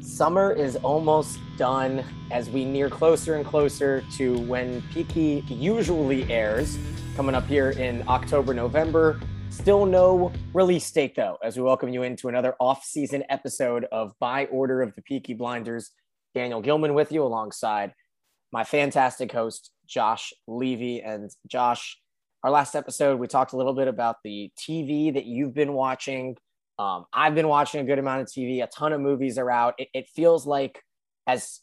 Summer is almost done as we near closer and closer to when Peaky usually airs, coming up here in October, November. Still no release date though, as we welcome you into another off-season episode of By Order of the Peaky Blinders. Daniel Gilman with you alongside my fantastic host, Josh Levy. And Josh, our last episode, we talked a little bit about the TV that you've been watching. Um, I've been watching a good amount of TV. A ton of movies are out. It, it feels like as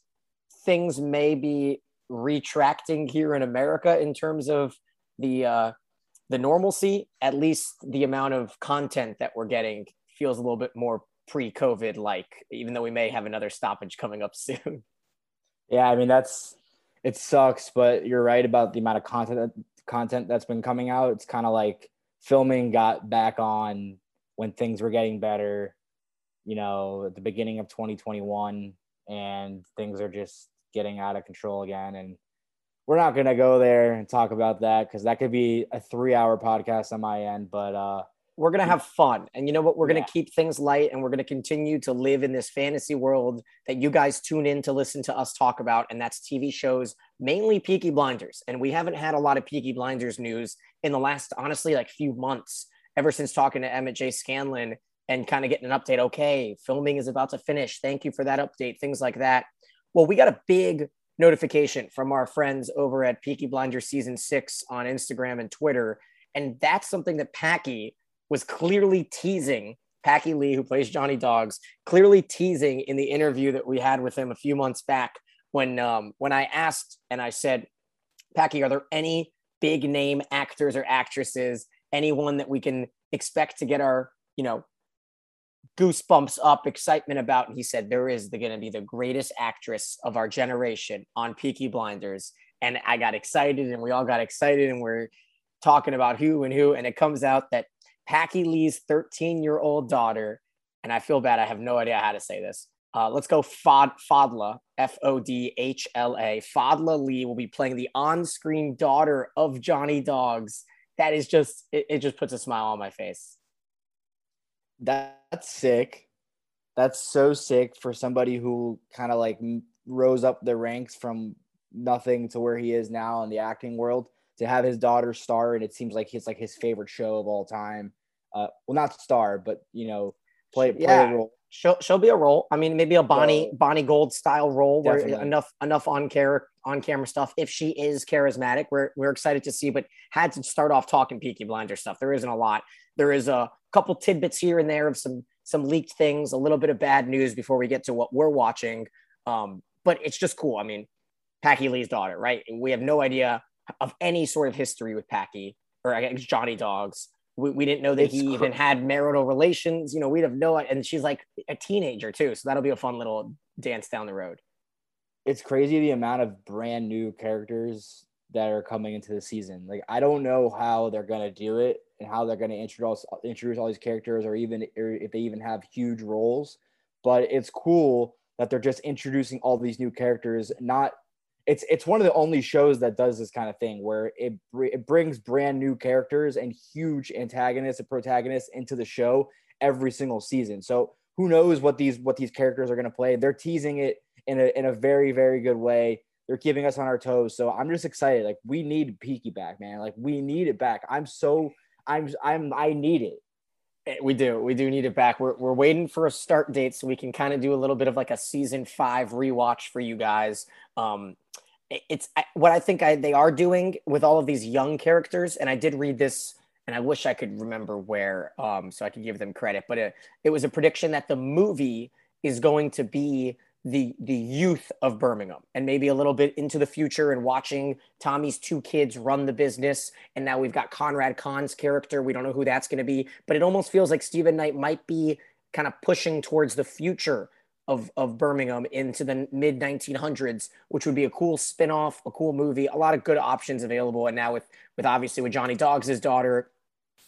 things may be retracting here in America in terms of the uh, the normalcy, at least the amount of content that we're getting feels a little bit more pre-COVID like, even though we may have another stoppage coming up soon. Yeah, I mean that's it sucks, but you're right about the amount of content content that's been coming out. It's kind of like filming got back on when things were getting better, you know, at the beginning of 2021, and things are just getting out of control again. And we're not going to go there and talk about that because that could be a three hour podcast on my end. But uh, we're going to have fun. And you know what? We're going to keep things light and we're going to continue to live in this fantasy world that you guys tune in to listen to us talk about. And that's TV shows, mainly Peaky Blinders. And we haven't had a lot of Peaky Blinders news in the last, honestly, like few months ever since talking to Emmett J. Scanlan and kind of getting an update. Okay, filming is about to finish. Thank you for that update. Things like that. Well, we got a big notification from our friends over at Peaky Blinders season six on Instagram and Twitter. And that's something that Packy was clearly teasing. Packy Lee, who plays Johnny Dogs, clearly teasing in the interview that we had with him a few months back when um, when I asked and I said, Packy, are there any big name actors or actresses anyone that we can expect to get our, you know, goosebumps up, excitement about. And he said, There is going to be the greatest actress of our generation on Peaky Blinders. And I got excited, and we all got excited, and we're talking about who and who. And it comes out that Packy Lee's 13 year old daughter, and I feel bad, I have no idea how to say this. Uh, let's go Fod, Fodhla, F O D H L A. Fodhla Lee will be playing the on screen daughter of Johnny Dogs that is just it, it just puts a smile on my face. That's sick. That's so sick for somebody who kind of like rose up the ranks from nothing to where he is now in the acting world to have his daughter star and it seems like it's like his favorite show of all time. Uh, well, not star, but you know, play play yeah. a role. She'll she'll be a role. I mean, maybe a Bonnie so, Bonnie Gold style role where enough enough on camera on camera stuff. If she is charismatic, we're we're excited to see. But had to start off talking Peaky Blinder stuff. There isn't a lot. There is a couple tidbits here and there of some some leaked things, a little bit of bad news before we get to what we're watching. Um, but it's just cool. I mean, Packy Lee's daughter, right? We have no idea of any sort of history with Packy or I guess Johnny Dogs. We, we didn't know that it's he even had marital relations. You know, we'd have no, and she's like a teenager too. So that'll be a fun little dance down the road. It's crazy the amount of brand new characters that are coming into the season. Like, I don't know how they're going to do it and how they're going to introduce, introduce all these characters or even or if they even have huge roles. But it's cool that they're just introducing all these new characters, not it's it's one of the only shows that does this kind of thing where it it brings brand new characters and huge antagonists and protagonists into the show every single season. So who knows what these what these characters are going to play? They're teasing it in a in a very very good way. They're keeping us on our toes. So I'm just excited. Like we need Peaky back, man. Like we need it back. I'm so I'm I'm I need it. Eh, we do. We do need it back. We're, we're waiting for a start date so we can kind of do a little bit of like a season five rewatch for you guys. Um, it's what I think I, they are doing with all of these young characters. And I did read this, and I wish I could remember where, um, so I could give them credit. But it, it was a prediction that the movie is going to be the the youth of Birmingham, and maybe a little bit into the future, and watching Tommy's two kids run the business. And now we've got Conrad Khan's character. We don't know who that's going to be, but it almost feels like Steven Knight might be kind of pushing towards the future of, of Birmingham into the mid 1900s, which would be a cool spin-off, a cool movie, a lot of good options available. And now with with obviously with Johnny Dogs' daughter,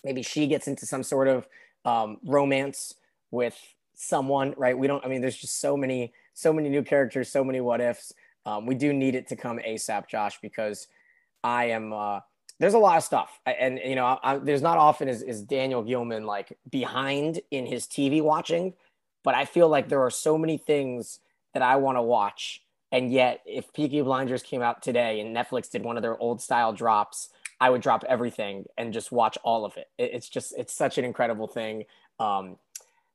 maybe she gets into some sort of um, romance with someone, right? We don't. I mean, there's just so many so many new characters, so many what ifs. Um, we do need it to come ASAP, Josh, because I am uh, there's a lot of stuff, and you know, I, I, there's not often is, is Daniel Gilman like behind in his TV watching, but I feel like there are so many things that I want to watch, and yet if Peaky Blinders came out today and Netflix did one of their old style drops, I would drop everything and just watch all of it. it it's just it's such an incredible thing. Um,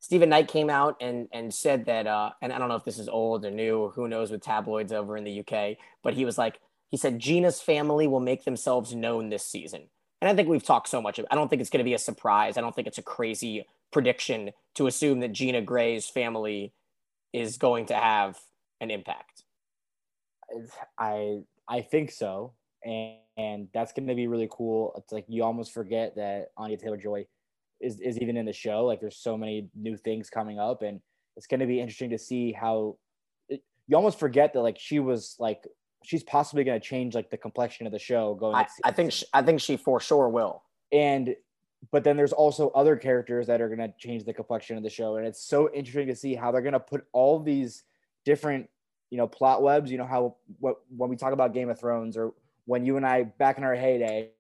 Steven Knight came out and and said that, uh, and I don't know if this is old or new, who knows with tabloids over in the UK, but he was like, he said Gina's family will make themselves known this season. And I think we've talked so much. I don't think it's going to be a surprise. I don't think it's a crazy prediction to assume that Gina Gray's family is going to have an impact. I I think so, and, and that's going to be really cool. It's like you almost forget that Anya Taylor Joy is is even in the show. Like there's so many new things coming up, and it's going to be interesting to see how. It, you almost forget that like she was like she's possibly going to change like the complexion of the show going. I, I think she, I think she for sure will. And but then there's also other characters that are going to change the complexion of the show, and it's so interesting to see how they're going to put all these different you know plot webs. You know how what when we talk about Game of Thrones or when you and I back in our heyday.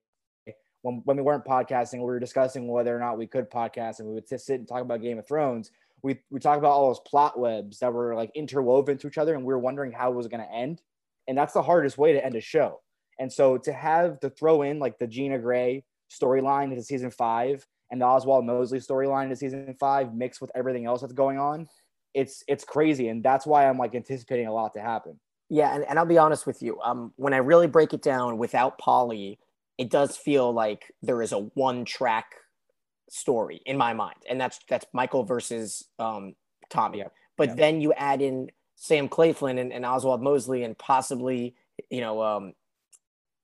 When, when we weren't podcasting, we were discussing whether or not we could podcast, and we would sit and talk about Game of Thrones. We we talk about all those plot webs that were like interwoven to each other, and we were wondering how it was going to end and that's the hardest way to end a show. And so to have to throw in like the Gina Gray storyline into season five and the Oswald Mosley storyline into season five mixed with everything else that's going on, it's it's crazy, and that's why I'm like anticipating a lot to happen. Yeah, and, and I'll be honest with you. Um, when I really break it down without Polly, it does feel like there is a one track story in my mind, and that's that's Michael versus um, Tommy. Yeah. But yeah. then you add in Sam Claflin and, and Oswald Mosley and possibly, you know, um,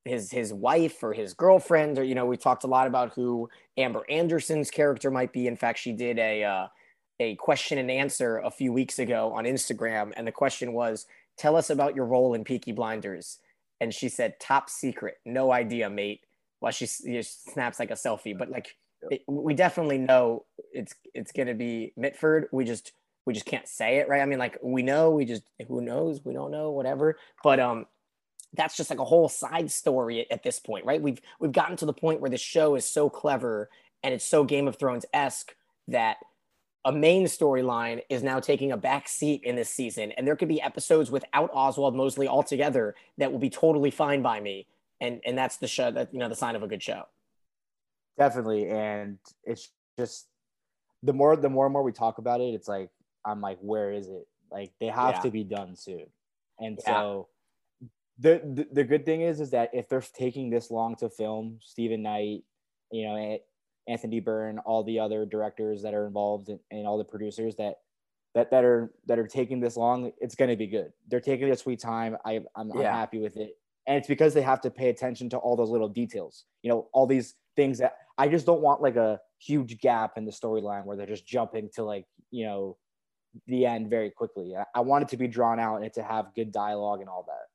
his his wife or his girlfriend or you know we talked a lot about who Amber Anderson's character might be. In fact, she did a uh, a question and answer a few weeks ago on Instagram, and the question was, "Tell us about your role in Peaky Blinders." And she said, "Top secret, no idea, mate." While she, she snaps like a selfie, but like it, we definitely know it's it's gonna be Mitford. We just we just can't say it right i mean like we know we just who knows we don't know whatever but um that's just like a whole side story at, at this point right we've we've gotten to the point where the show is so clever and it's so game of thrones-esque that a main storyline is now taking a back seat in this season and there could be episodes without oswald mosley altogether that will be totally fine by me and and that's the show that you know the sign of a good show definitely and it's just the more the more and more we talk about it it's like I'm like, where is it? Like they have yeah. to be done soon. And yeah. so the, the, the good thing is is that if they're taking this long to film, Steven Knight, you know, Anthony Byrne, all the other directors that are involved and, and all the producers that that that are that are taking this long, it's going to be good. They're taking their sweet time. I I'm, yeah. I'm happy with it, and it's because they have to pay attention to all those little details. You know, all these things that I just don't want like a huge gap in the storyline where they're just jumping to like you know the end very quickly. I, I want it to be drawn out and to have good dialogue and all that.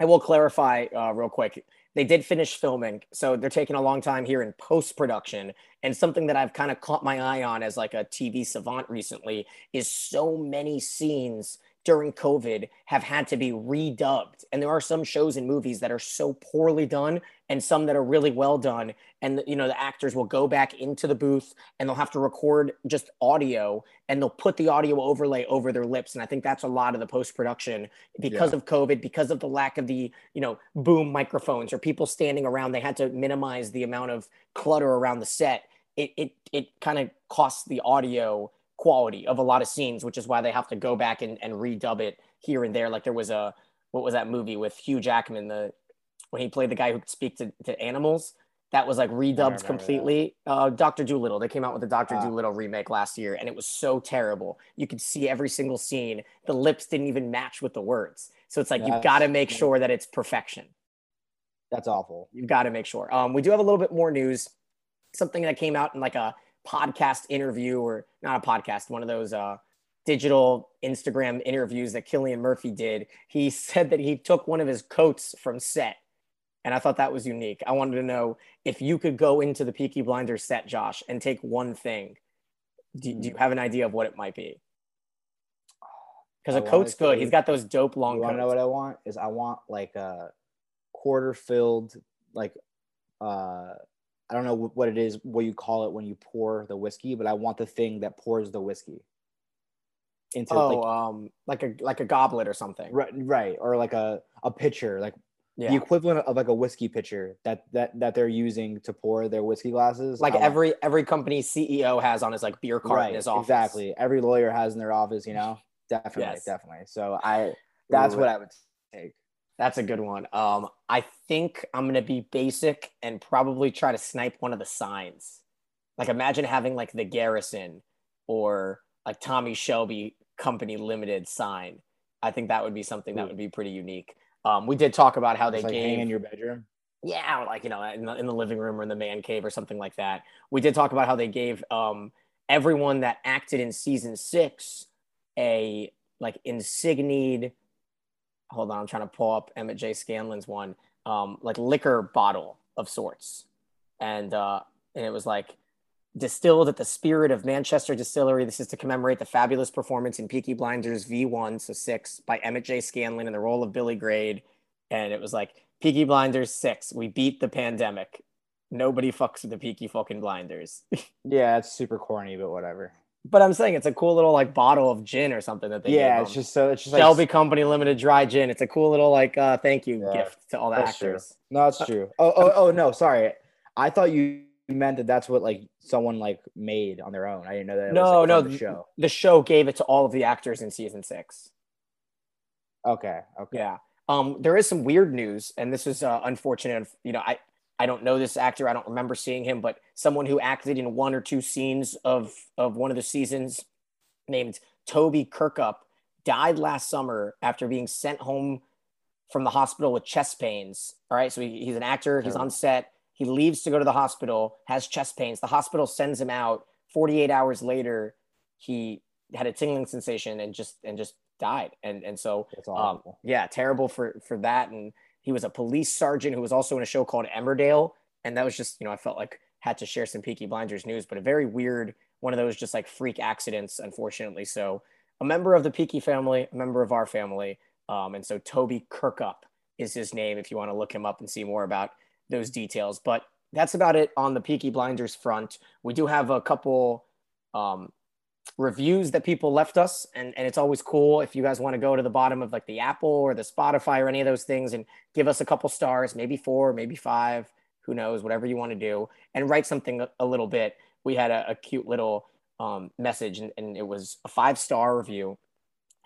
I will clarify uh, real quick. They did finish filming, so they're taking a long time here in post production. And something that I've kind of caught my eye on as like a TV savant recently is so many scenes during COVID have had to be redubbed. And there are some shows and movies that are so poorly done and some that are really well done. And, you know, the actors will go back into the booth and they'll have to record just audio and they'll put the audio overlay over their lips. And I think that's a lot of the post production because yeah. of COVID, because of the lack of the, you know, boom microphones or people standing around. They had to minimize the amount of clutter around the set. It, it, it kind of costs the audio quality of a lot of scenes, which is why they have to go back and, and redub it here and there. Like there was a what was that movie with Hugh Jackman, the when he played the guy who could speak to, to animals. That was like redubbed completely. Uh, Doctor Dolittle. They came out with the Doctor uh, Dolittle remake last year, and it was so terrible. You could see every single scene. The lips didn't even match with the words. So it's like you've got to make sure that it's perfection. That's awful. You've got to make sure. Um, we do have a little bit more news. Something that came out in like a podcast interview or not a podcast, one of those uh, digital Instagram interviews that Cillian Murphy did, he said that he took one of his coats from set. And I thought that was unique. I wanted to know if you could go into the Peaky Blinders set, Josh, and take one thing. Do, do you have an idea of what it might be? Because a coat's good. He's got those dope long. You want to know what I want? Is I want like a quarter filled, like uh I don't know what it is, what you call it when you pour the whiskey, but I want the thing that pours the whiskey into oh, like, um, like a like a goblet or something. Right, right, or like a a pitcher, like yeah. the equivalent of like a whiskey pitcher that that that they're using to pour their whiskey glasses. Like every every company CEO has on his like beer cart right, in his office. Exactly. Every lawyer has in their office, you know. Definitely, yes. definitely. So I that's Ooh. what I would take. That's a good one. Um, I think I'm gonna be basic and probably try to snipe one of the signs. Like imagine having like the Garrison or like Tommy Shelby Company Limited sign. I think that would be something that would be pretty unique. Um, we did talk about how they like gave in your bedroom. Yeah, like you know, in the, in the, living room or in the man cave or something like that. We did talk about how they gave um, everyone that acted in season six a like insignied. Hold on, I'm trying to pull up Emmett J. Scanlan's one, um, like liquor bottle of sorts, and uh, and it was like distilled at the spirit of Manchester Distillery. This is to commemorate the fabulous performance in Peaky Blinders V1, so six, by Emmett J. Scanlan in the role of Billy Grade. And it was like, Peaky Blinders six, we beat the pandemic. Nobody fucks with the Peaky fucking Blinders. yeah, it's super corny, but whatever. But I'm saying it's a cool little like bottle of gin or something that they. Yeah, it's just so it's just Shelby like, Company Limited dry gin. It's a cool little like uh thank you yeah, gift to all the actors. True. No, that's true. Oh, oh, oh no, sorry. I thought you meant that that's what like someone like made on their own. I didn't know that. no, like, no. The show. the show gave it to all of the actors in season six. Okay. Okay. Yeah. Um, there is some weird news, and this is uh, unfortunate. You know, I I don't know this actor. I don't remember seeing him, but someone who acted in one or two scenes of of one of the seasons, named Toby Kirkup, died last summer after being sent home from the hospital with chest pains. All right, so he, he's an actor. He's on set he leaves to go to the hospital, has chest pains. The hospital sends him out. 48 hours later, he had a tingling sensation and just and just died. And and so um, yeah, terrible for for that. And he was a police sergeant who was also in a show called Emmerdale. And that was just, you know, I felt like had to share some Peaky Blinders news, but a very weird one of those just like freak accidents, unfortunately. So a member of the Peaky family, a member of our family. Um, and so Toby Kirkup is his name if you want to look him up and see more about those details. But that's about it on the Peaky Blinders front. We do have a couple um, reviews that people left us, and, and it's always cool if you guys want to go to the bottom of like the Apple or the Spotify or any of those things and give us a couple stars, maybe four, maybe five, who knows, whatever you want to do, and write something a, little bit. We had a, a cute little um, message, and, and it was a five star review.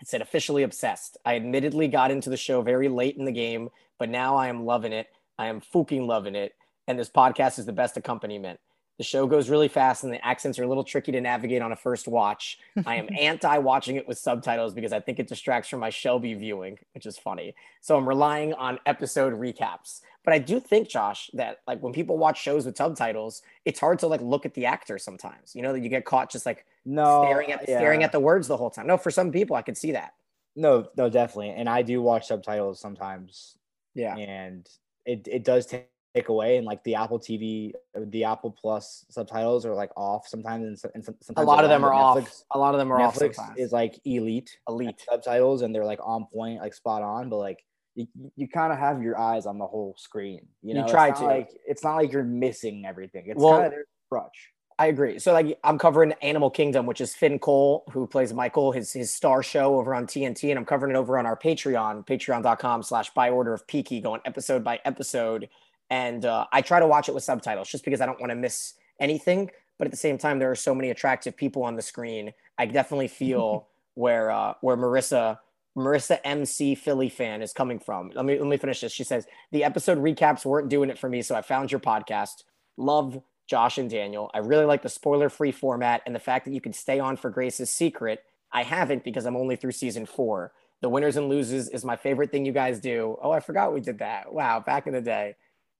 It said, officially obsessed. I admittedly got into the show very late in the game, but now I am loving it. I am fucking loving it. And this podcast is the best accompaniment. The show goes really fast and the accents are a little tricky to navigate on a first watch. I am anti watching it with subtitles because I think it distracts from my Shelby viewing, which is funny. So I'm relying on episode recaps. But I do think, Josh, that like when people watch shows with subtitles, it's hard to like look at the actor sometimes. You know, that you get caught just like no staring at yeah. staring at the words the whole time. No, for some people I could see that. No, no, definitely. And I do watch subtitles sometimes. Yeah. And it, it does take away and like the apple tv uh, the apple plus subtitles are like off sometimes and, and sometimes a lot of them are Netflix, off a lot of them are Netflix off sometimes. is like elite elite. subtitles and they're like on point like spot on but like you, you kind of have your eyes on the whole screen you know? you try to. like it's not like you're missing everything. It's well, kind of crutch. I agree. So like I'm covering Animal Kingdom, which is Finn Cole, who plays Michael, his his star show over on TNT, and I'm covering it over on our Patreon, patreon.com slash by order of Peaky, going episode by episode. And uh, I try to watch it with subtitles just because I don't want to miss anything. But at the same time, there are so many attractive people on the screen. I definitely feel where uh, where Marissa Marissa MC Philly fan is coming from. Let me let me finish this. She says the episode recaps weren't doing it for me, so I found your podcast. Love Josh and Daniel. I really like the spoiler free format and the fact that you can stay on for Grace's secret. I haven't because I'm only through season four. The winners and loses is my favorite thing you guys do. Oh, I forgot we did that. Wow, back in the day.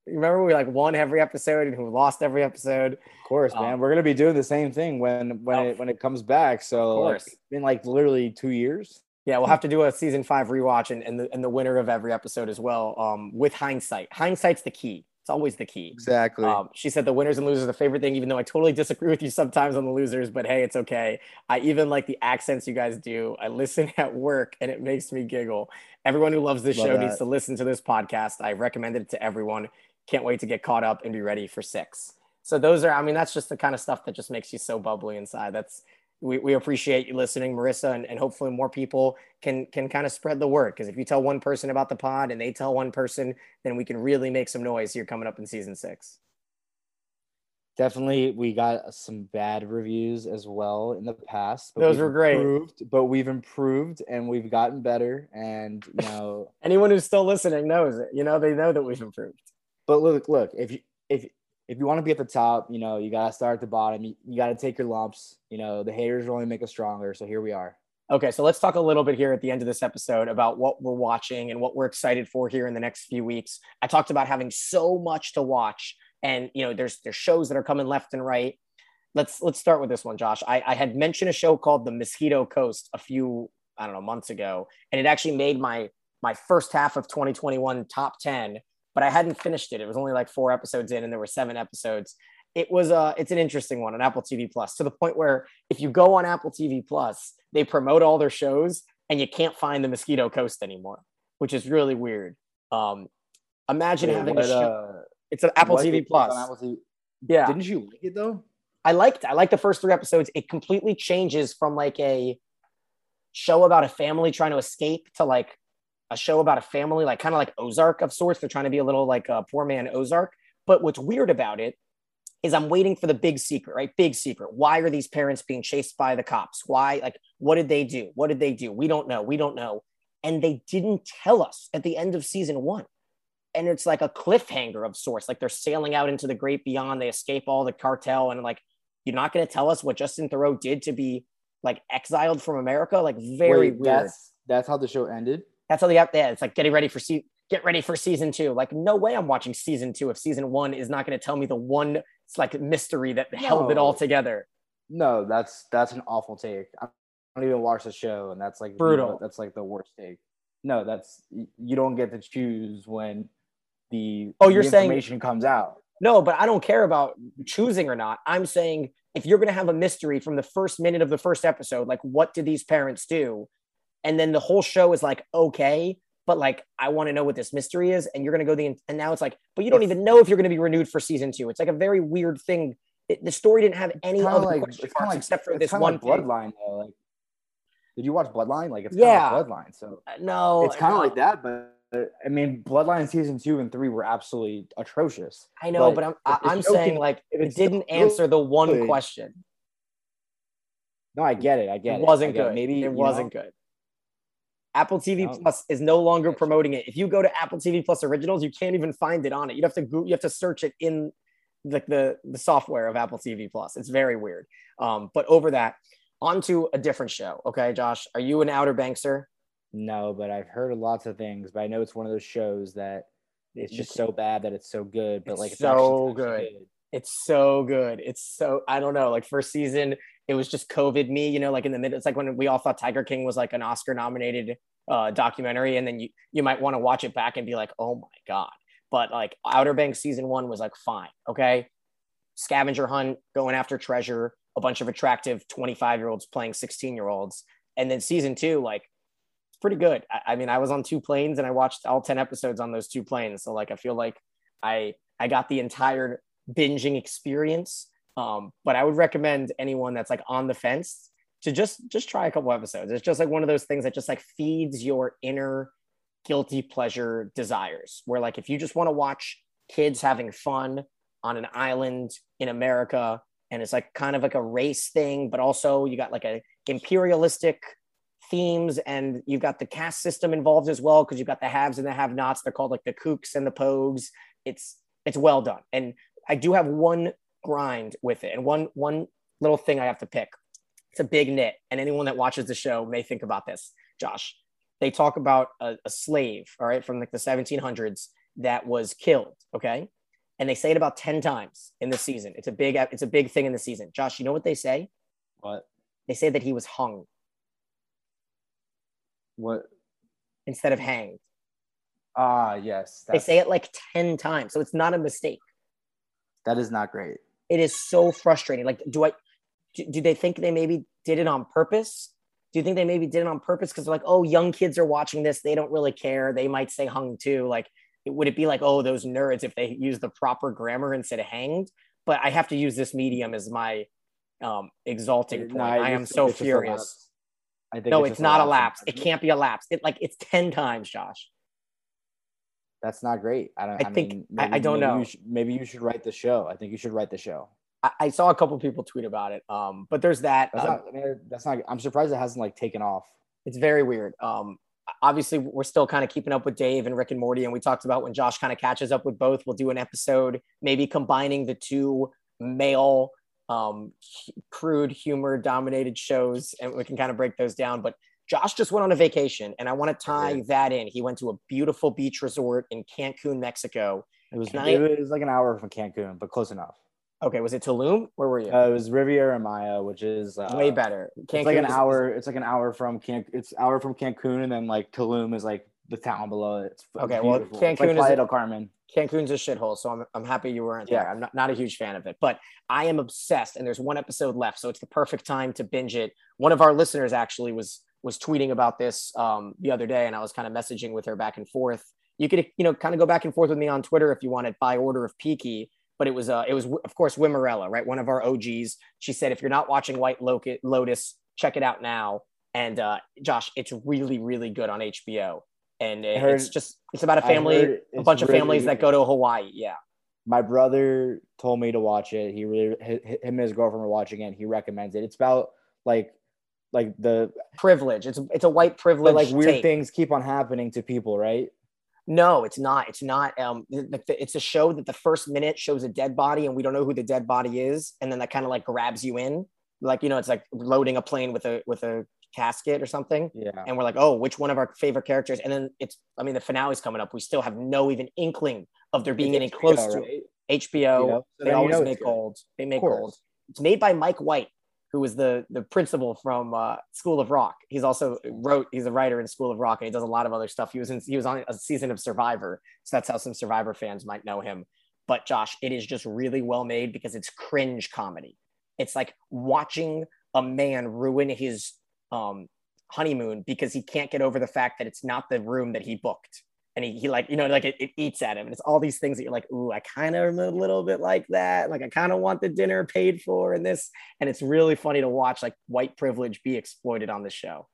Remember we like won every episode and who lost every episode. Of course, um, man. We're gonna be doing the same thing when when oh, it when it comes back. So like, in like literally two years. Yeah, we'll have to do a season five rewatch and, and the and the winner of every episode as well. Um, with hindsight. Hindsight's the key. It's always the key. Exactly. Um, she said the winners and losers are the favorite thing, even though I totally disagree with you sometimes on the losers, but hey, it's okay. I even like the accents you guys do. I listen at work and it makes me giggle. Everyone who loves this Love show that. needs to listen to this podcast. I recommend it to everyone. Can't wait to get caught up and be ready for six. So those are, I mean, that's just the kind of stuff that just makes you so bubbly inside. That's we, we appreciate you listening, Marissa, and, and hopefully more people can can kind of spread the word. Because if you tell one person about the pod and they tell one person, then we can really make some noise here coming up in season six. Definitely, we got some bad reviews as well in the past. Those were great, improved, but we've improved and we've gotten better. And you know, anyone who's still listening knows it. You know, they know that we've improved. But look, look, if you if if you want to be at the top, you know, you got to start at the bottom. You, you got to take your lumps. You know, the haters will only make us stronger. So here we are. Okay, so let's talk a little bit here at the end of this episode about what we're watching and what we're excited for here in the next few weeks. I talked about having so much to watch, and you know, there's there's shows that are coming left and right. Let's let's start with this one, Josh. I, I had mentioned a show called The Mosquito Coast a few I don't know months ago, and it actually made my my first half of 2021 top 10 but I hadn't finished it. It was only like four episodes in, and there were seven episodes. It was a, it's an interesting one on Apple TV Plus to the point where if you go on Apple TV Plus, they promote all their shows and you can't find the Mosquito Coast anymore, which is really weird. Um, imagine having what, a show. Uh, it's an Apple TV Plus. Apple TV? Yeah. Didn't you like it though? I liked I liked the first three episodes. It completely changes from like a show about a family trying to escape to like a show about a family, like kind of like Ozark of sorts. They're trying to be a little like a poor man Ozark. But what's weird about it is I'm waiting for the big secret, right? Big secret. Why are these parents being chased by the cops? Why? Like, what did they do? What did they do? We don't know. We don't know. And they didn't tell us at the end of season one. And it's like a cliffhanger of sorts. Like they're sailing out into the great beyond. They escape all the cartel. And like, you're not going to tell us what Justin Theroux did to be like exiled from America? Like, very Wait, weird. That's, that's how the show ended? That's how they got there. It's like getting ready for se- get ready for season two. Like, no way I'm watching season two if season one is not going to tell me the one it's like mystery that no. held it all together. No, that's that's an awful take. I don't even watch the show, and that's like brutal. You know, that's like the worst take. No, that's you don't get to choose when the oh you're the saying information comes out. No, but I don't care about choosing or not. I'm saying if you're going to have a mystery from the first minute of the first episode, like what did these parents do? And then the whole show is like okay but like i want to know what this mystery is and you're going to go the and now it's like but you don't even know if you're going to be renewed for season two it's like a very weird thing it, the story didn't have any other like, question marks like, except for this one like bloodline though like did you watch bloodline like it's yeah like bloodline so uh, no it's kind of like that but I mean, Bloodline season two and three were absolutely atrocious. I know, but, but I'm I'm saying can, like it didn't answer the one question. No, I get it. I get it. it wasn't good. It. Maybe it wasn't know, good. Apple TV oh. Plus is no longer promoting it. If you go to Apple TV Plus Originals, you can't even find it on it. You have to go, you have to search it in the, the, the software of Apple TV Plus. It's very weird. Um, but over that, onto a different show. Okay, Josh, are you an Outer Bankser? No, but I've heard lots of things. But I know it's one of those shows that it's just so bad that it's so good. But it's like, it's so good. good. It's so good. It's so I don't know. Like first season, it was just COVID me, you know, like in the middle. It's like when we all thought Tiger King was like an Oscar nominated uh, documentary, and then you you might want to watch it back and be like, oh my god. But like Outer Banks season one was like fine, okay. Scavenger hunt, going after treasure, a bunch of attractive 25 year olds playing 16 year olds, and then season two, like it's pretty good. I, I mean, I was on two planes and I watched all 10 episodes on those two planes, so like I feel like I I got the entire binging experience um, but I would recommend anyone that's like on the fence to just just try a couple episodes. It's just like one of those things that just like feeds your inner guilty pleasure desires. Where like if you just want to watch kids having fun on an island in America, and it's like kind of like a race thing, but also you got like a imperialistic themes and you've got the caste system involved as well because you've got the haves and the have-nots. They're called like the kooks and the pogues. It's it's well done. And I do have one grind with it. And one one little thing I have to pick. It's a big nit, and anyone that watches the show may think about this. Josh, they talk about a, a slave, all right, from like the 1700s that was killed. Okay, and they say it about 10 times in the season. It's a big it's a big thing in the season. Josh, you know what they say? What? They say that he was hung. What? Instead of hanged. Ah, yes. They say it like 10 times. So it's not a mistake. That is not great it is so frustrating. Like, do I, do, do they think they maybe did it on purpose? Do you think they maybe did it on purpose? Because they're like, oh, young kids are watching this. They don't really care. They might say hung too. Like, would it be like, oh, those nerds if they use the proper grammar instead of hanged? But I have to use this medium as my um, exalting point. No, I, I am so furious. I think no, it's, it's not a lapse. It can't be a lapse. It like it's ten times, Josh. That's not great. I don't. I, I think mean, maybe, I, don't know. You should, maybe you should write the show. I think you should write the show. I, I saw a couple people tweet about it. Um, but there's that. That's, uh, not, that's not. I'm surprised it hasn't like taken off. It's very weird. Um, obviously we're still kind of keeping up with Dave and Rick and Morty, and we talked about when Josh kind of catches up with both, we'll do an episode maybe combining the two male um, crude humor dominated shows, and we can kind of break those down. But Josh just went on a vacation, and I want to tie that in. He went to a beautiful beach resort in Cancun, Mexico. It was, it was like an hour from Cancun, but close enough. Okay, was it Tulum? Where were you? Uh, it was Riviera Maya, which is uh, way better. Cancun it's like an hour. It's like an hour from Can. It's hour from Cancun, and then like Tulum is like the town below it. It's okay. Well, Cancun like is a, Carmen. Cancun's a shithole, so I'm, I'm happy you weren't yeah. there. I'm not, not a huge fan of it, but I am obsessed. And there's one episode left, so it's the perfect time to binge it. One of our listeners actually was was tweeting about this um, the other day, and I was kind of messaging with her back and forth. You could you know kind of go back and forth with me on Twitter if you wanted by order of Peaky but it was uh, it was of course Wimarella, right? One of our OGs. She said, if you're not watching White Lotus, check it out now. And uh, Josh, it's really really good on HBO, and heard, it's just it's about a family, a bunch of families that go to Hawaii. Yeah. My brother told me to watch it. He really him and his girlfriend were watching it. he recommends it. It's about like like the privilege. It's it's a white privilege. like weird take. things keep on happening to people, right? No, it's not. It's not. Um, it's a show that the first minute shows a dead body, and we don't know who the dead body is, and then that kind of like grabs you in, like you know, it's like loading a plane with a with a casket or something. Yeah. And we're like, oh, which one of our favorite characters? And then it's, I mean, the finale's coming up. We still have no even inkling of there being it's any HBO, close to right? HBO. You know? so they always make gold. They make gold. It's made by Mike White, who was the the principal from uh, School of Rock. He's also wrote. He's a writer in School of Rock, and he does a lot of other stuff. He was in. He was on a season of Survivor, so that's how some Survivor fans might know him. But Josh, it is just really well made because it's cringe comedy. It's like watching a man ruin his um, honeymoon because he can't get over the fact that it's not the room that he booked and he, he like you know like it, it, eats at him. And it's all these things that you're like ooh i kind of am a little bit like that. Like i kind of want the dinner paid for and this and it's really funny to watch like white privilege be exploited on the show.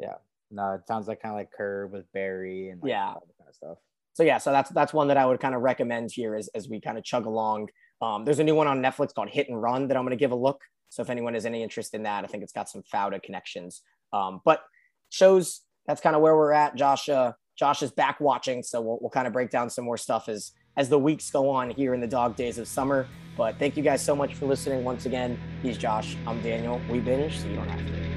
Yeah. No it sounds like kind of like curb with barry and like yeah. all that kind of stuff. So yeah so that's that's one that i would kind of recommend here as, as we kind of chug along. Um, there's a new one on netflix called hit and run that i'm going to give a look. So if anyone has any interest in that i think it's got some fauda connections. Um, but shows that's kind of where we're at. Josh uh, Josh is back watching, so we'll, we'll kind of break down some more stuff as as the weeks go on here in the dog days of summer. But thank you guys so much for listening once again. He's Josh. I'm Daniel. We binge, so you don't have to.